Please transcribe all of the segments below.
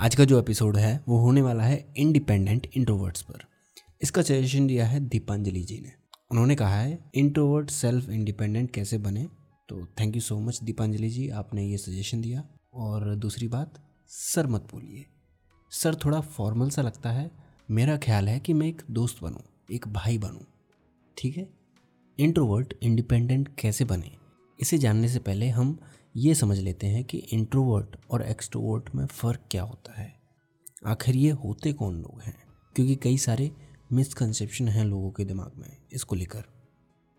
आज का जो एपिसोड है, वो होने वाला है इंडिपेंडेंट इंट्रोवर्ट्स पर। इसका सजेशन दिया है दीपांजलि जी ने। उन्होंने कहा है इंट्रोवर्ट सेल्फ इंडिपेंडेंट कैसे बने? तो thank you so much Deepanjali ji, आपने ये सजेशन दिया। और दूसरी बात, सर मत बोलिए। सर थोड़ा फॉर्मल सा लगता है। मेरा ख्याल है कि मैं एक दोस्त बनूँ, एक भाई बनूँ। ठीक है? इंट्रोवर्ट इंडिपेंडेंट कैसे बने? इसे जानने से पहले हम ये समझ लेते हैं कि इंट्रोवर्ट और एक्सट्रोवर्ट में फ़र्क क्या होता है। आखिर ये होते कौन लोग हैं? क्योंकि कई सारे मिसकंसेप्शन हैं लोगों के दिमाग में इसको लेकर।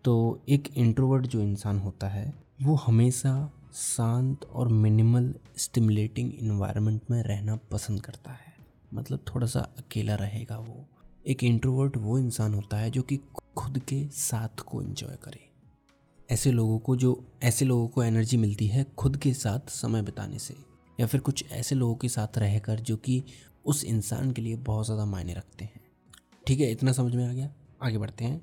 तो एक इंट्रोवर्ट जो इंसान होता है, वो हमेशा शांत और मिनिमल स्टिमुलेटिंग इन्वायरमेंट में रहना पसंद करता है। मतलब थोड़ा सा अकेला रहेगा वो। एक इंट्रोवर्ट वो इंसान होता है जो कि खुद के साथ को एंजॉय करे। ऐसे लोगों को जो, ऐसे लोगों को एनर्जी मिलती है खुद के साथ समय बिताने से, या फिर कुछ ऐसे लोगों के साथ रहकर जो कि उस इंसान के लिए बहुत ज़्यादा मायने रखते हैं। ठीक है, इतना समझ में आ गया? आगे बढ़ते हैं।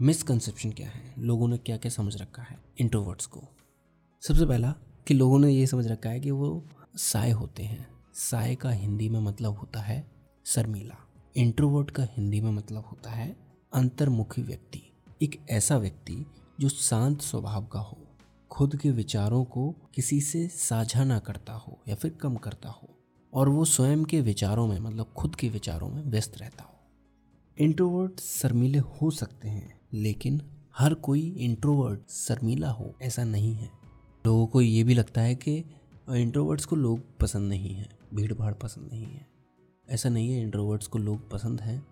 मिसकंसेप्शन क्या है? लोगों ने क्या क्या समझ रखा है? इंट्रोवर्ट्स को। सबसे पहला, कि लोगों ने ये समझ रखा है कि वो साय होते हैं। साय का हिंदी में मतलब होता है शर्मीला। इंट्रोवर्ट का हिंदी में मतलब होता है अंतर्मुखी व्यक्ति। एक ऐसा व्यक्ति जो शांत स्वभाव का हो, खुद के विचारों को किसी से साझा ना करता हो या फिर कम करता हो, और वो स्वयं के विचारों में मतलब खुद के विचारों में व्यस्त रहता हो। इंट्रोवर्ट शर्मीले हो सकते हैं, लेकिन हर कोई इंट्रोवर्ट शर्मीला हो, ऐसा नहीं है। लोगों को ये भी लगता है कि इंट्रोवर्ट्स को लोग पसंद नहीं है भीड़ भाड़ पसंद नहीं है। ऐसा नहीं है इंट्रोवर्ट्स को लोग पसंद हैं,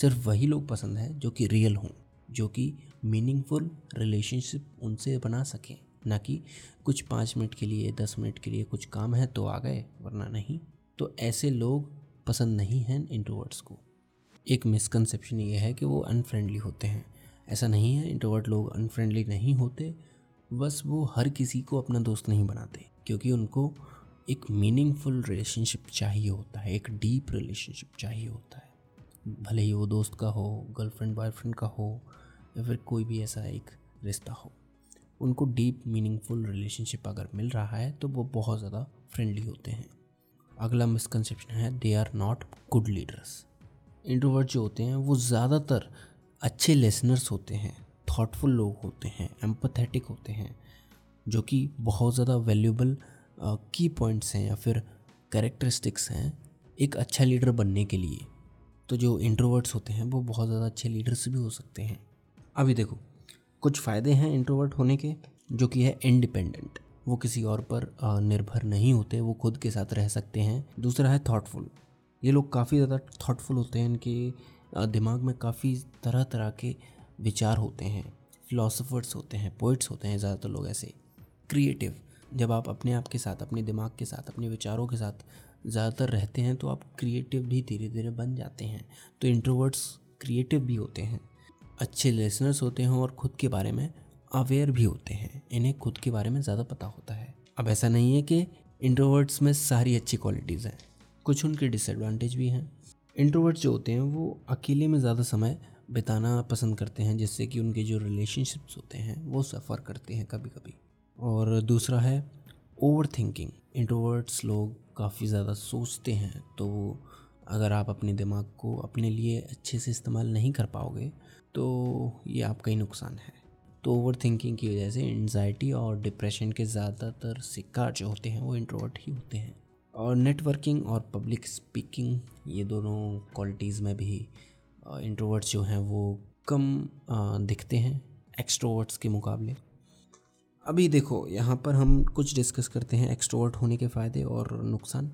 सिर्फ़ वही लोग पसंद हैं जो कि रियल हों, जो कि मीनिंगफुल रिलेशनशिप उनसे बना सकें। ना कि कुछ पाँच मिनट के लिए, दस मिनट के लिए कुछ काम है तो आ गए, वरना नहीं। तो ऐसे लोग पसंद नहीं हैं इंट्रोवर्ट्स को। एक मिसकंसेप्शन ये है कि वो अनफ्रेंडली होते हैं। ऐसा नहीं है इंट्रोवर्ट लोग अनफ्रेंडली नहीं होते, बस वो हर किसी को अपना दोस्त नहीं बनाते। क्योंकि उनको एक मीनिंगफुल रिलेशनशिप चाहिए होता है, एक डीप रिलेशनशिप चाहिए होता है। भले ही वो दोस्त का हो गर्लफ्रेंड बॉयफ्रेंड का हो या फिर कोई भी ऐसा एक रिश्ता हो, उनको डीप मीनिंगफुल रिलेशनशिप अगर मिल रहा है तो वो बहुत ज़्यादा फ्रेंडली होते हैं। अगला मिसकंसेप्शन है they are not good leaders introvert जो होते हैं, वो ज़्यादातर अच्छे लेसनर्स होते हैं थॉटफुल लोग होते हैं एम्पथेटिक होते हैं, जो कि बहुत ज़्यादा वैल्यूबल की पॉइंट्स हैं या फिर कैरेक्टरिस्टिक्स हैं एक अच्छा लीडर बनने के लिए। तो जो इंट्रोवर्ट्स होते हैं, वो बहुत ज़्यादा अच्छे लीडर्स भी हो सकते हैं। अभी देखो, कुछ फ़ायदे हैं इंट्रोवर्ट होने के, जो कि है इंडिपेंडेंट वो किसी और पर निर्भर नहीं होते, वो खुद के साथ रह सकते हैं। दूसरा है थॉटफुल ये लोग काफ़ी ज़्यादा थॉटफुल होते हैं, इनके दिमाग में काफ़ी तरह तरह के विचार होते हैं। फिलोसफर्स होते हैं पोइट्स होते हैं ज़्यादातर लोग ऐसे। क्रिएटिव जब आप अपने आप के साथ, अपने दिमाग के साथ, अपने विचारों के साथ ज़्यादातर रहते हैं तो आप क्रिएटिव भी धीरे धीरे बन जाते हैं। तो इंट्रोवर्ट्स क्रिएटिव भी होते हैं। अच्छे लिसनर्स होते हैं और ख़ुद के बारे में अवेयर भी होते हैं। इन्हें खुद के बारे में ज़्यादा पता होता है। अब ऐसा नहीं है कि इंट्रोवर्ट्स में सारी अच्छी क्वालिटीज़ हैं। कुछ उनके डिसएडवांटेज भी हैं। इंट्रोवर्ट्स जो होते हैं, वो अकेले में ज़्यादा समय बिताना पसंद करते हैं, जिससे कि उनके जो रिलेशनशिप्स होते हैं, वो सफ़र करते हैं कभी कभी और दूसरा है ओवर थिंकिंग इंट्रोवर्ट्स लोग काफ़ी ज़्यादा सोचते हैं तो अगर आप अपने दिमाग को अपने लिए अच्छे से इस्तेमाल नहीं कर पाओगे तो ये आपका ही नुकसान है। तो ओवर थिंकिंग की वजह से एनजाइटी और डिप्रेशन के ज़्यादातर शिकार जो होते हैं, वो इंट्रोवर्ट ही होते हैं। और नेटवर्किंग और पब्लिक स्पीकिंग ये दोनों क्वालिटीज़ में भी इंट्रोवर्ट्स जो हैं, वो कम दिखते हैं एक्सट्रोवर्ट्स के मुकाबले। अभी देखो, यहाँ पर हम कुछ डिस्कस करते हैं एक्सट्रोवर्ट होने के फ़ायदे और नुकसान।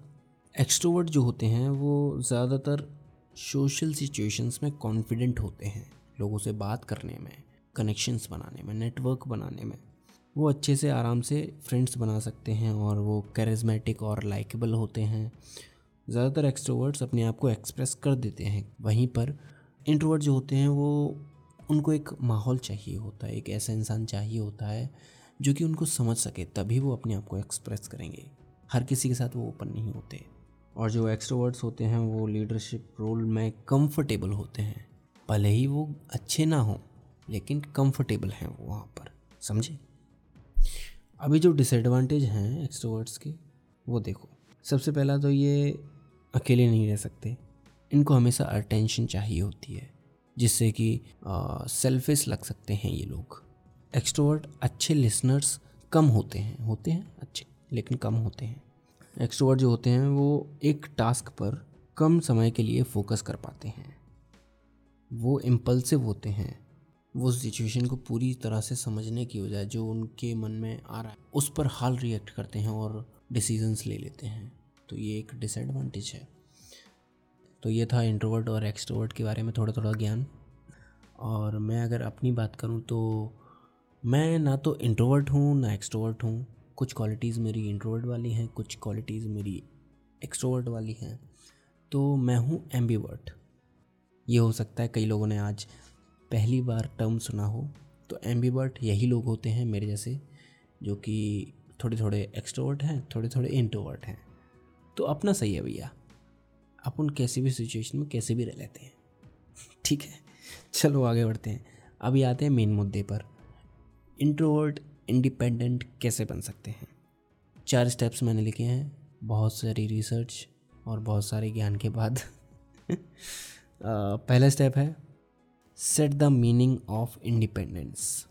एक्सट्रोवर्ट जो होते हैं, वो ज़्यादातर सोशल सिचुएशंस में कॉन्फिडेंट होते हैं लोगों से बात करने में कनेक्शंस बनाने में नेटवर्क बनाने में। वो अच्छे से आराम से फ्रेंड्स बना सकते हैं और वो कैरिज्मेटिक और लाइकेबल होते हैं। ज़्यादातर एक्सट्रोवर्ड्स अपने आप को एक्सप्रेस कर देते हैं। वहीं पर इंट्रोवर्ट जो होते हैं, वो उनको एक माहौल चाहिए होता है, एक ऐसा इंसान चाहिए होता है, जो कि उनको समझ सके, तभी वो अपने आप को एक्सप्रेस करेंगे। हर किसी के साथ वो ओपन नहीं होते। और जो एक्सट्रोवर्ड्स होते हैं, वो लीडरशिप रोल में कंफर्टेबल होते हैं। भले ही वो अच्छे ना हों, लेकिन कंफर्टेबल हैं वो वहाँ पर, समझे? अभी जो डिसएडवांटेज हैं एक्सट्रोवर्ट्स के, वो देखो। सबसे पहला तो ये अकेले नहीं रह सकते। इनको हमेशा अटेंशन चाहिए होती है, जिससे कि सेल्फिश लग सकते हैं ये लोग। एक्सट्रोवर्ट अच्छे लिसनर्स कम होते हैं होते हैं अच्छे, लेकिन कम होते हैं। एक्सट्रोवर्ट जो होते हैं, वो एक टास्क पर कम समय के लिए फोकस कर पाते हैं। वो इम्पल्सिव होते हैं। वो सिचुएशन को पूरी तरह से समझने की वजह जो उनके मन में आ रहा है, उस पर हाल रिएक्ट करते हैं और डिसीजंस ले लेते हैं। तो ये एक डिसएडवांटेज है। तो ये था इंट्रोवर्ट और एक्सट्रोवर्ट के बारे में थोड़ा थोड़ा ज्ञान। और मैं अगर अपनी बात करूँ तो मैं ना तो इंट्रोवर्ट हूँ, ना एक्सट्रोवर्ट हूँ। कुछ क्वालिटीज़ मेरी इंट्रोवर्ट वाली हैं, कुछ क्वालिटीज़ मेरी एक्सट्रोवर्ट वाली हैं। तो मैं हूँ एम्बीवर्ट ये हो सकता है कई लोगों ने आज पहली बार टर्म सुना हो। तो एम्बीवर्ट यही लोग होते हैं मेरे जैसे, जो कि थोड़े थोड़े एक्सट्रोवर्ट हैं थोड़े थोड़े इंट्रोवर्ट हैं। तो अपना सही है भैया। अपन कैसी भी सिचुएशन में कैसे भी रह लेते हैं। ठीक है? चलो आगे बढ़ते हैं। अभी आते हैं मेन मुद्दे पर। इंट्रोवर्ट इंडिपेंडेंट कैसे बन सकते हैं? चार स्टेप्स मैंने लिखे हैं, बहुत सारी रिसर्च और बहुत सारे ज्ञान के बाद। पहला स्टेप है set the meaning of independence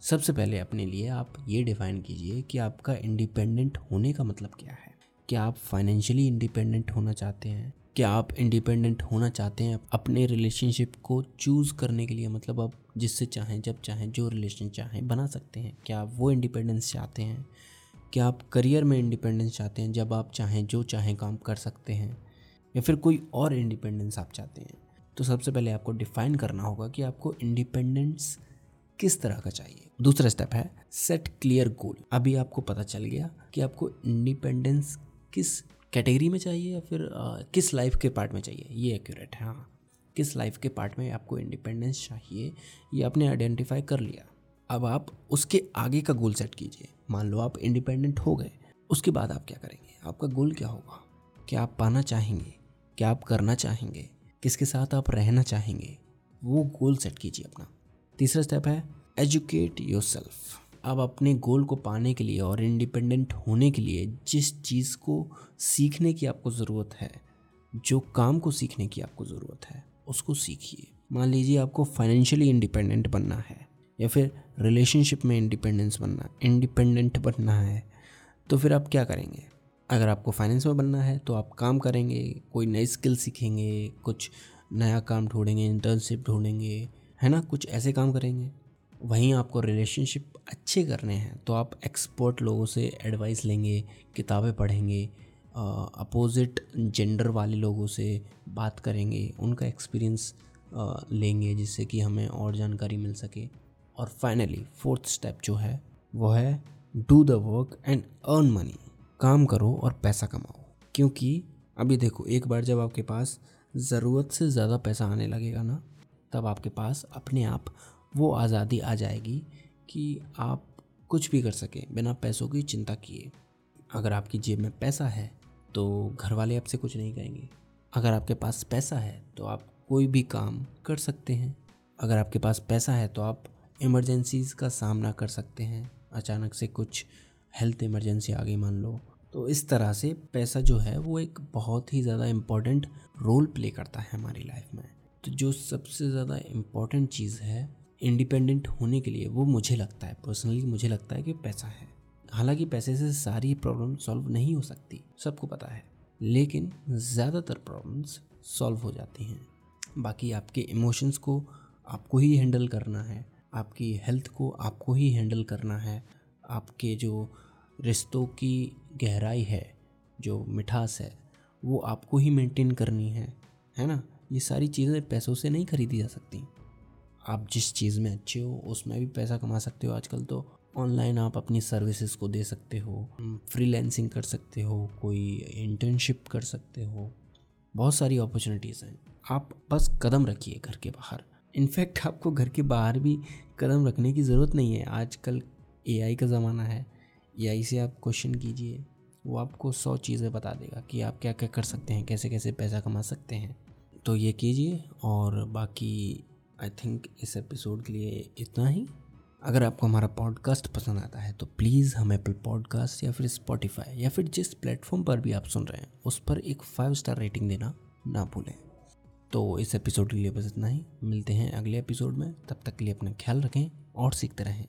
सबसे पहले अपने लिए आप ये डिफ़ाइन कीजिए कि आपका इंडिपेंडेंट होने का मतलब क्या है? क्या आप फाइनेंशियली इंडिपेंडेंट होना चाहते हैं? क्या आप इंडिपेंडेंट होना चाहते हैं, अपने रिलेशनशिप को चूज़ करने के लिए मतलब आप जिससे चाहें, जब चाहें, जो रिलेशन चाहें, बना सकते हैं। क्या आप वो इंडिपेंडेंस चाहते हैं? क्या आप करियर में इंडिपेंडेंस चाहते हैं, जब आप चाहें, जो चाहें, काम कर सकते हैं? या फिर कोई और इंडिपेंडेंस आप चाहते हैं? तो सबसे पहले आपको डिफाइन करना होगा कि आपको इंडिपेंडेंस किस तरह का चाहिए। दूसरा स्टेप है सेट क्लियर गोल अभी आपको पता चल गया कि आपको इंडिपेंडेंस किस कैटेगरी में चाहिए या फिर आ, किस लाइफ के पार्ट में चाहिए? ये एक्यूरेट है। हाँ। किस लाइफ के पार्ट में आपको इंडिपेंडेंस चाहिए ये आपने आइडेंटिफाई कर लिया। अब आप उसके आगे का गोल सेट कीजिए। मान लो आप इंडिपेंडेंट हो गए। उसके बाद आप क्या करेंगे? आपका गोल क्या होगा? क्या आप पाना चाहेंगे? क्या आप करना चाहेंगे? किसके साथ आप रहना चाहेंगे? वो गोल सेट कीजिए अपना। तीसरा स्टेप है एजुकेट योर सेल्फ अब अपने गोल को पाने के लिए और इंडिपेंडेंट होने के लिए जिस चीज़ को सीखने की आपको ज़रूरत है, जो काम को सीखने की आपको ज़रूरत है, उसको सीखिए। मान लीजिए आपको फाइनेंशियली इंडिपेंडेंट बनना है या फिर रिलेशनशिप में इंडिपेंडेंस बनना इंडिपेंडेंट बनना है तो फिर आप क्या करेंगे? अगर आपको फाइनेंस में बनना है तो आप काम करेंगे, कोई नई स्किल सीखेंगे, कुछ नया काम ढूंढेंगे इंटर्नशिप ढूंढेंगे, है ना? कुछ ऐसे काम करेंगे। वहीं आपको रिलेशनशिप अच्छे करने हैं तो आप एक्सपर्ट लोगों से एडवाइस लेंगे, किताबें पढ़ेंगे अपोजिट जेंडर वाले लोगों से बात करेंगे, उनका एक्सपीरियंस लेंगे जिससे कि हमें और जानकारी मिल सके। और फाइनली फोर्थ स्टेप जो है, वो है do the work and earn money काम करो और पैसा कमाओ। क्योंकि अभी देखो, एक बार जब आपके पास ज़रूरत से ज़्यादा पैसा आने लगेगा ना, तब आपके पास अपने आप वो आज़ादी आ जाएगी कि आप कुछ भी कर सकें, बिना पैसों की चिंता किए। अगर आपकी जेब में पैसा है तो घर वाले आपसे कुछ नहीं कहेंगे। अगर आपके पास पैसा है तो आप कोई भी काम कर सकते हैं। अगर आपके पास पैसा है तो आप इमरजेंसीज़ का सामना कर सकते हैं। अचानक से कुछ हेल्थ इमरजेंसी आ गई, मान लो। तो इस तरह से पैसा जो है, वो एक बहुत ही ज़्यादा इंपॉर्टेंट रोल प्ले करता है हमारी लाइफ में। तो जो सबसे ज़्यादा इंपॉर्टेंट चीज़ है इंडिपेंडेंट होने के लिए वो मुझे लगता है पर्सनली मुझे लगता है कि पैसा है। हालाँकि पैसे से सारी प्रॉब्लम सॉल्व नहीं हो सकती, सबको पता है। लेकिन ज़्यादातर प्रॉब्लम्स सॉल्व हो जाती हैं। बाकी आपके इमोशंस को आपको ही हैंडल करना है, आपकी हेल्थ को आपको ही हैंडल करना है, आपके जो रिश्तों की गहराई है, जो मिठास है, वो आपको ही मेंटेन करनी है है ना? ये सारी चीज़ें पैसों से नहीं खरीदी जा सकती। आप जिस चीज़ में अच्छे हो, उसमें भी पैसा कमा सकते हो आजकल तो। ऑनलाइन आप अपनी सर्विसेज़ को दे सकते हो फ्रीलैंसिंग कर सकते हो, कोई इंटर्नशिप कर सकते हो। बहुत सारी अपॉर्चुनिटीज़ हैं। आप बस कदम रखिए घर के बाहर। इनफैक्ट आपको घर के बाहर भी कदम रखने की ज़रूरत नहीं है। आजकल एआई का ज़माना है। एआई से आप क्वेश्चन कीजिए। वो आपको सौ चीज़ें बता देगा कि आप क्या क्या कर सकते हैं कैसे कैसे पैसा कमा सकते हैं। तो ये कीजिए और बाकी आई थिंक इस एपिसोड के लिए इतना ही। अगर आपको हमारा पॉडकास्ट पसंद आता है तो प्लीज़ हम एप्पल पॉडकास्ट या फिर स्पॉटिफाई या फिर जिस प्लेटफॉर्म पर भी आप सुन रहे हैं, उस पर एक फाइव स्टार रेटिंग देना ना भूलें। तो इस एपिसोड के लिए बस इतना ही। मिलते हैं अगले एपिसोड में। तब तक के लिए अपना ख्याल रखें और सीखते रहें।